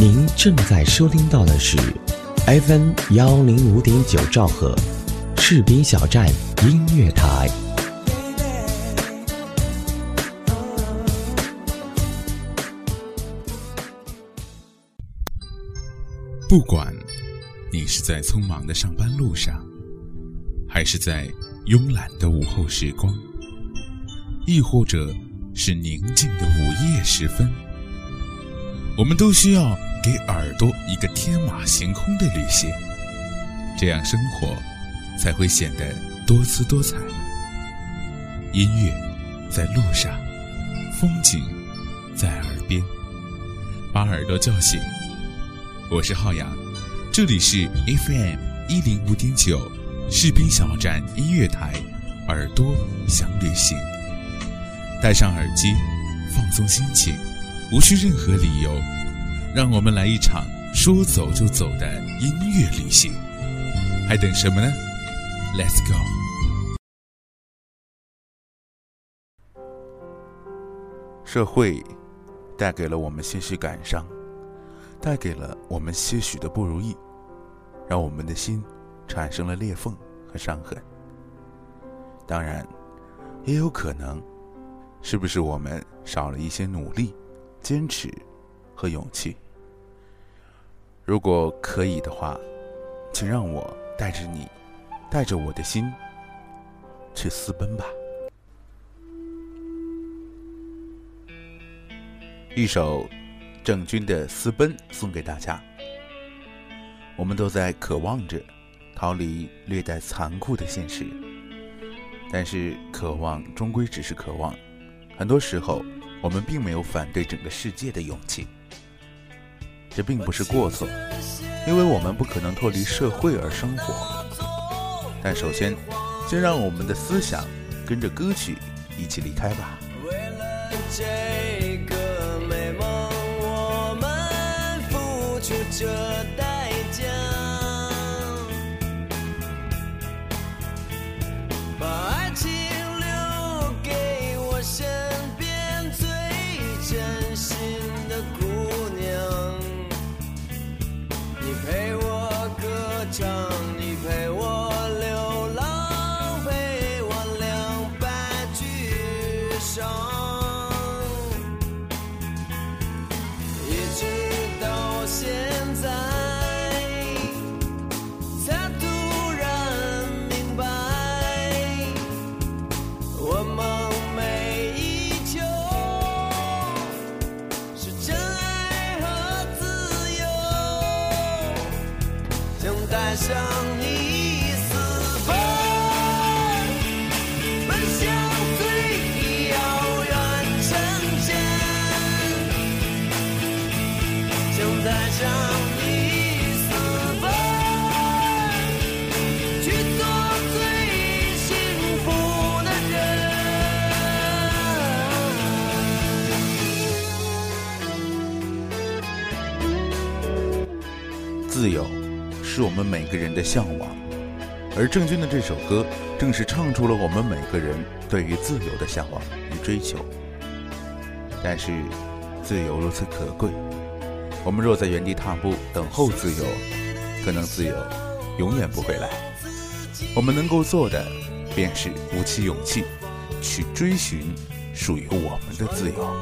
您正在收听到的是 FM 幺零五点九兆赫，士兵小站音乐台。不管你是在匆忙的上班路上，还是在慵懒的午后时光，亦或者是宁静的午夜时分，我们都需要给耳朵一个天马行空的旅行，这样生活才会显得多姿多彩。音乐在路上，风景在耳边，把耳朵叫醒。我是浩洋，这里是 FM 一零五点九士兵小站音乐台，耳朵想旅行，戴上耳机，放松心情，无需任何理由，让我们来一场说走就走的音乐旅行，还等什么呢？Let's go！社会带给了我们些许感伤。带给了我们些许的不如意，让我们的心产生了裂缝和伤痕。当然，也有可能，是不是我们少了一些努力、坚持和勇气？如果可以的话，请让我带着你，带着我的心去私奔吧。一首。郑钧的《私奔》送给大家。我们都在渴望着逃离略带残酷的现实，但是渴望终归只是渴望。很多时候，我们并没有反对整个世界的勇气。这并不是过错，因为我们不可能脱离社会而生活。但首先，先让我们的思想跟着歌曲一起离开吧。是我们每个人的向往，而郑钧的这首歌，正是唱出了我们每个人对于自由的向往与追求。但是，自由如此可贵，我们若在原地踏步等候自由，可能自由永远不会来。我们能够做的，便是鼓起勇气，去追寻属于我们的自由。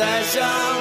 带上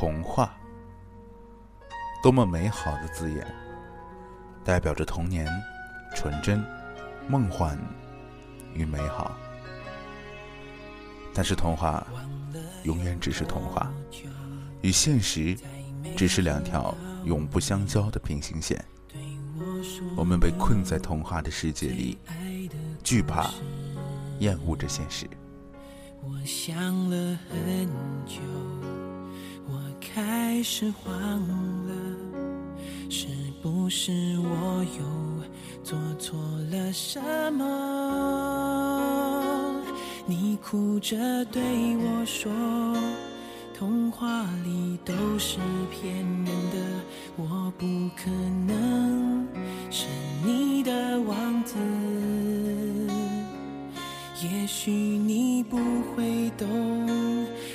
童话，多么美好的字眼，代表着童年、纯真、梦幻与美好。但是童话永远只是童话，与现实只是两条永不相交的平行线。我们被困在童话的世界里，惧怕、厌恶着现实。我想了很久。开始慌了，是不是我又做错了什么？你哭着对我说，童话里都是骗人的，我不可能是你的王子。也许你不会懂。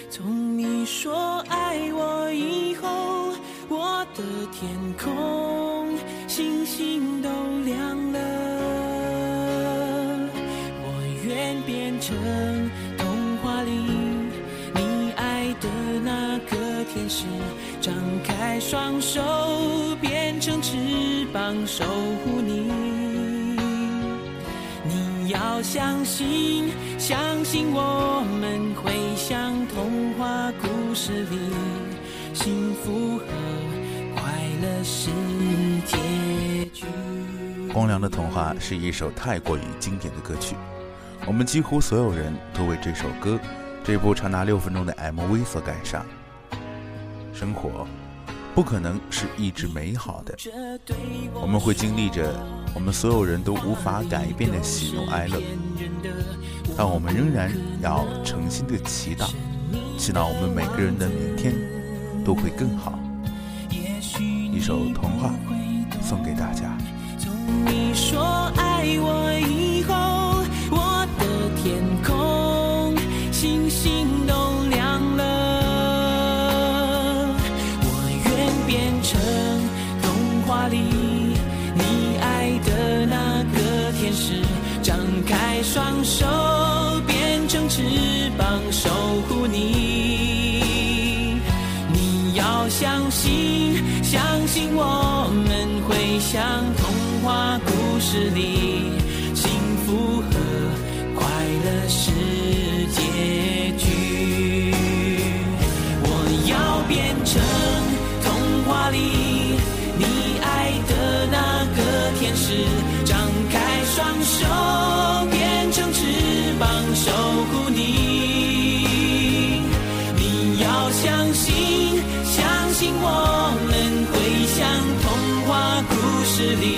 从你说爱我以，的天空星星都亮了。我愿变成童话里你爱的那个天使，张开双手变成翅膀守护你。你要相信，相信我们会像童话。故事里，幸福和光良的童话是一首太过于经典的歌曲，我们几乎所有人都为这首歌、这部长达六分钟的 MV 所感伤。生活不可能是一直美好的，我们会经历着我们所有人都无法改变的喜怒哀乐，但我们仍然要诚心的祈祷。祈祷我们每个人的明天都会更好。一首童话送给大家。是你，幸福和快乐是结局。我要变成童话里你爱的那个天使，张开双手变成翅膀守护你。你要相信。相信我们会像童话故事里，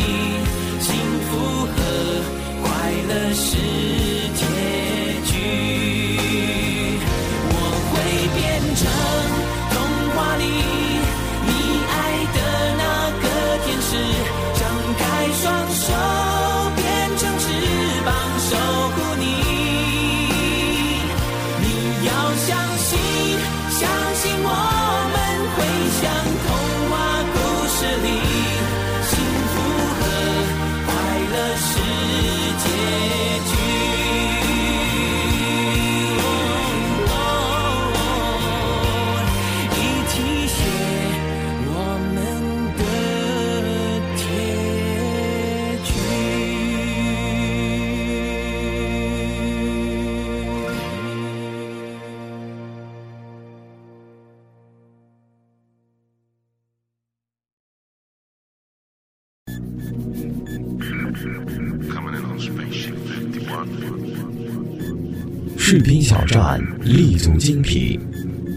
小站立足精品，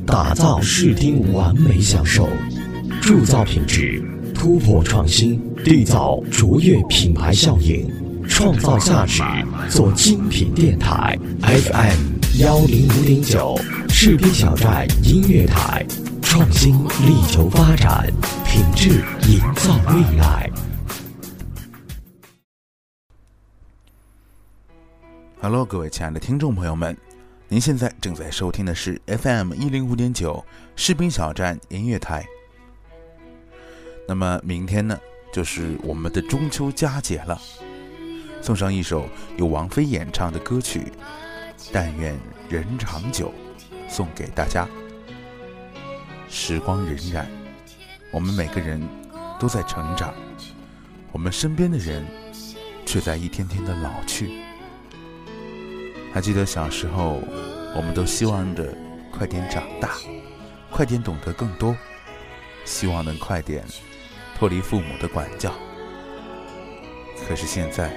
打造视听完美享受，铸造品质，突破创新，缔造卓越品牌效应，创造价值，做精品电台 FM 幺零五点九，视听小站音乐台，创新力求发展，品质营造未来。Hello，各位亲爱的听众朋友们，您现在正在收听的是 FM 一零五点九士兵小站音乐台。那么明天呢，就是我们的中秋佳节了，送上一首由王菲演唱的歌曲《但愿人长久》，送给大家。时光荏苒，我们每个人都在成长，我们身边的人却在一天天的老去。还记得小时候，我们都希望着快点长大，快点懂得更多，希望能快点脱离父母的管教。可是现在，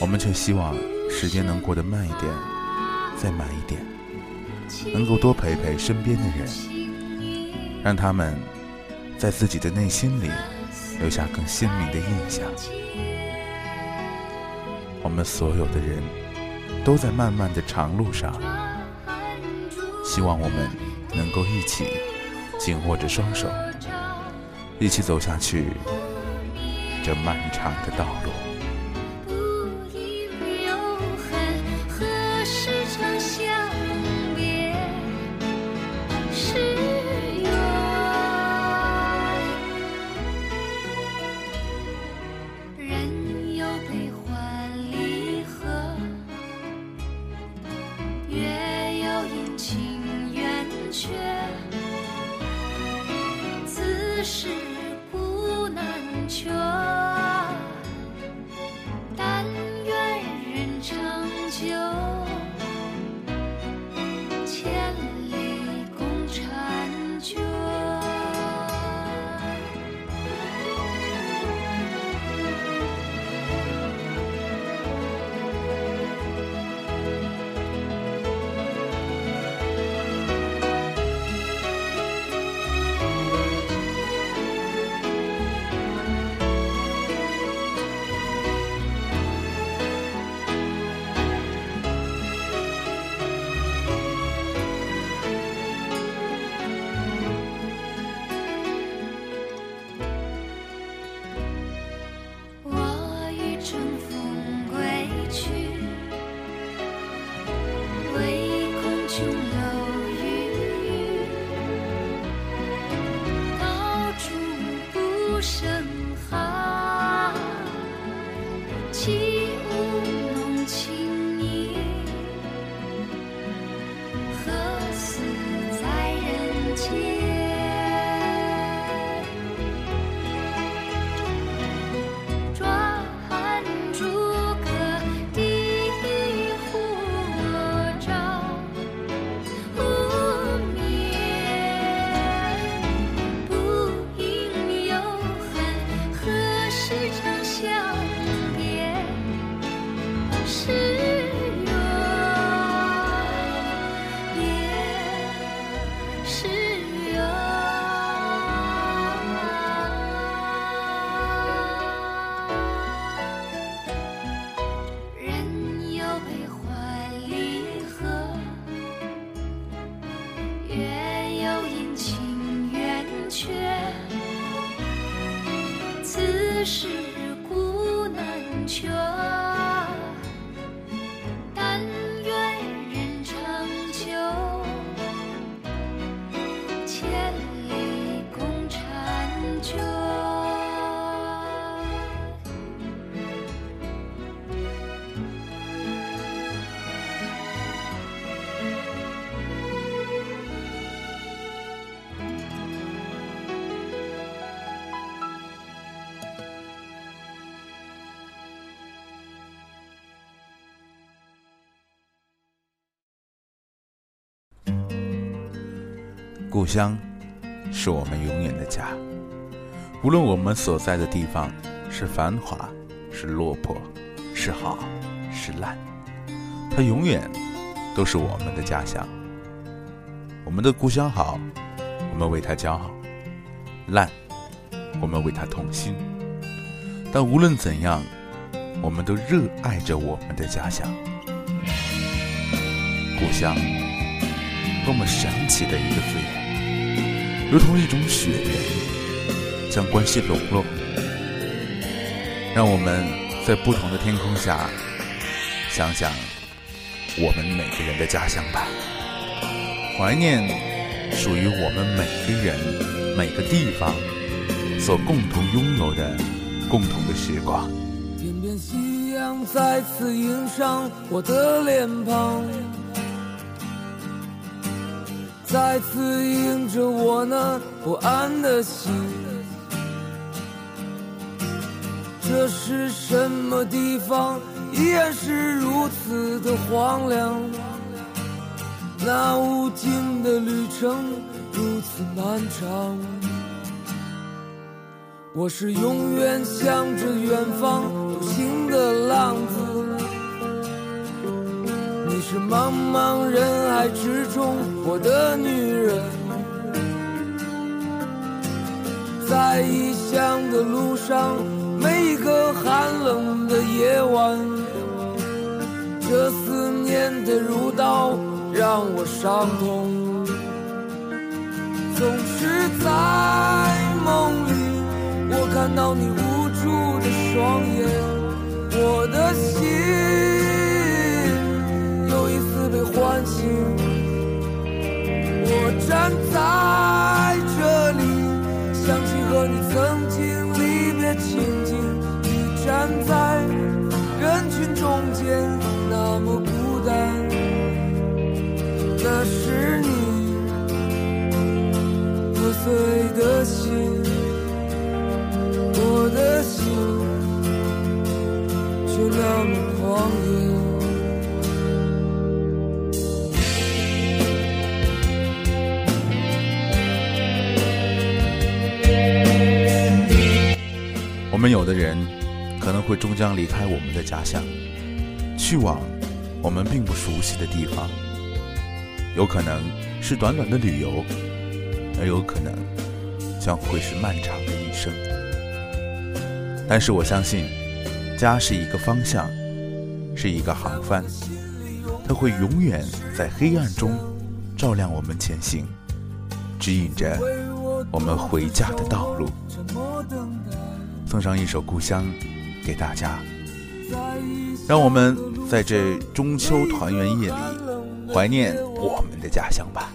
我们却希望时间能过得慢一点，再慢一点，能够多陪陪身边的人，让他们在自己的内心里留下更鲜明的印象。我们所有的人。都在漫漫的长路上，希望我们能够一起紧握着双手，一起走下去这漫长的道路。是故乡是我们永远的家，无论我们所在的地方是繁华，是落魄，是好是烂，它永远都是我们的家乡。我们的故乡好，我们为它骄傲；烂，我们为它痛心。但无论怎样，我们都热爱着我们的家乡。故乡，多么神奇的一个字眼，如同一种血缘，将关系笼络。让我们在不同的天空下，想想我们每个人的家乡吧，怀念属于我们每个人、每个地方所共同拥有的共同的时光。天边夕阳再次映上我的脸庞，再次映着我那不安的心。这是什么地方？依然是如此的荒凉。那无尽的旅程如此漫长。我是永远向着远方独行的浪子，你是茫茫人海之中我的女人，在异乡的路上，每一个寒冷的夜晚，这思念的如刀让我伤痛，总是在梦里。我看到你无助的双眼，我的心被唤醒。我站在这里，想起和你曾经离别情景。你站在人群中间，那么孤单。那是你破碎的终将离开我们的家乡，去往我们并不熟悉的地方，有可能是短短的旅游，也有可能将会是漫长的一生。但是我相信，家是一个方向，是一个航帆，它会永远在黑暗中照亮我们前行，指引着我们回家的道路。送上一首《故乡》给大家，让我们在这中秋团圆夜里怀念我们的家乡吧。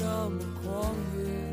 那么狂野。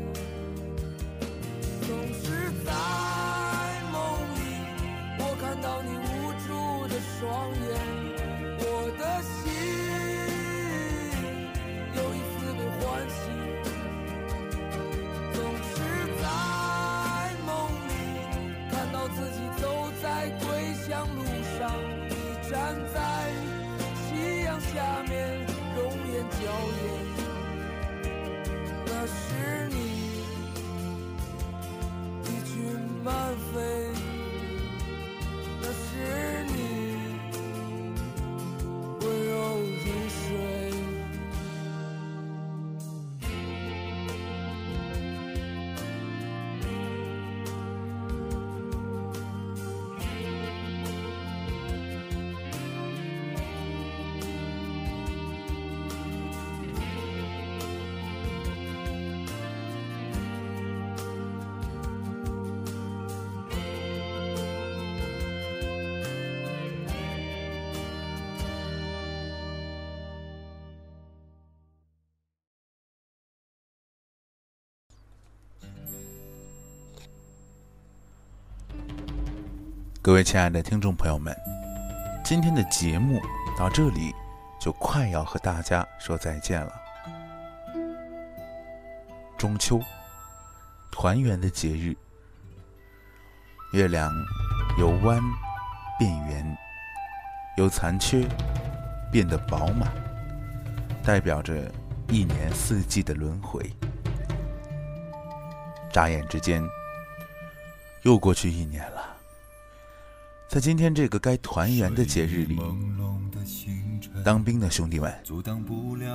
各位亲爱的听众朋友们，今天的节目到这里就快要和大家说再见了。中秋，团圆的节日，月亮由弯变圆，由残缺变得饱满，代表着一年四季的轮回。眨眼之间，又过去一年了。在今天这个该团圆的节日里，当兵的兄弟们，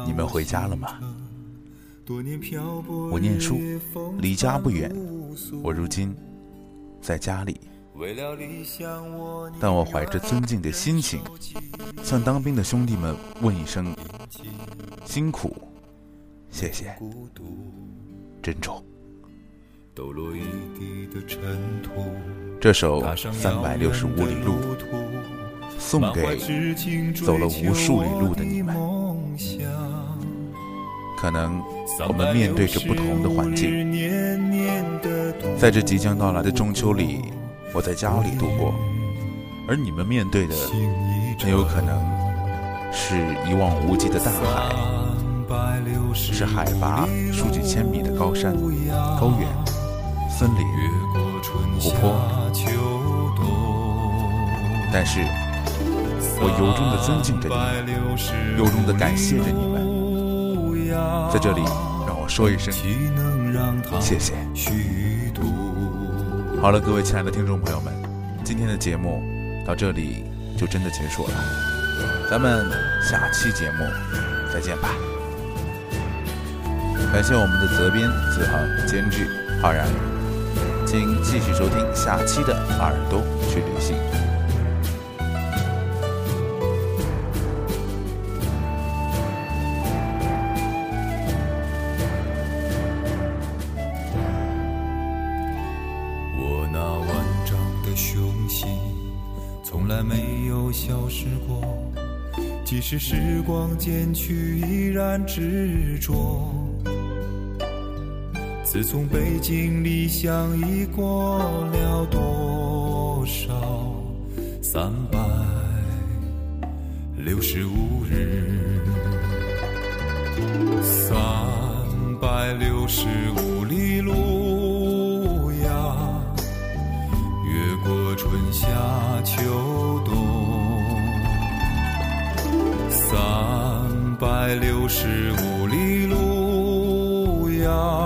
你们回家了吗？我念书，离家不远，我如今在家里，但我怀着尊敬的心情，向当兵的兄弟们问一声：辛苦，谢谢，珍重。抖落一地的尘土。这首《三百六十五里路》送给走了无数里路的你们。可能我们面对着不同的环境，在这即将到来的中秋里，我在家里度过，而你们面对的很有可能是一望无际的大海，是海拔数几千米的高山、高原。森林、湖泊，但是，我由衷的尊敬着你，由衷的感谢着你们。在这里，让我说一声谢谢。好了，各位亲爱的听众朋友们，今天的节目到这里就真的结束了，咱们下期节目再见吧。感谢我们的责编子航、监制浩然。请继续收听下期的《耳朵去旅行》。我那万丈的雄心，从来没有消失过，即使时光渐去，依然执着。自从北京离乡，已过了多少三百六十五日？三百六十五里路呀，越过春夏秋冬。三百六十五里路呀。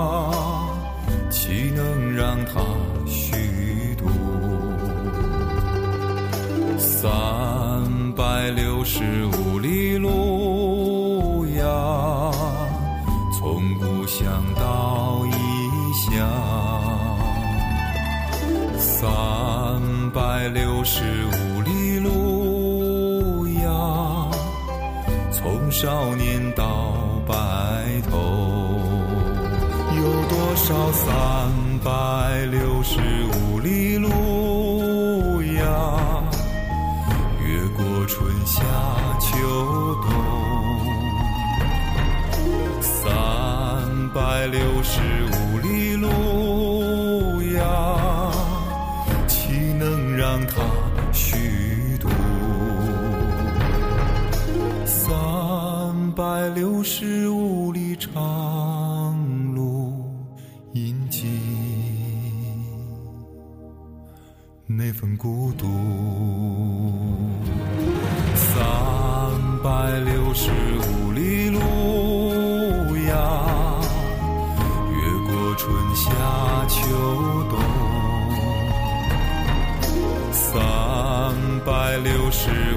十五里路呀，从故乡到异乡。三百六十五里路呀，从少年到白头。有多少三百百六十五里路呀，岂能让它虚度？三百六十五里长。那份孤独，三百六十五百六十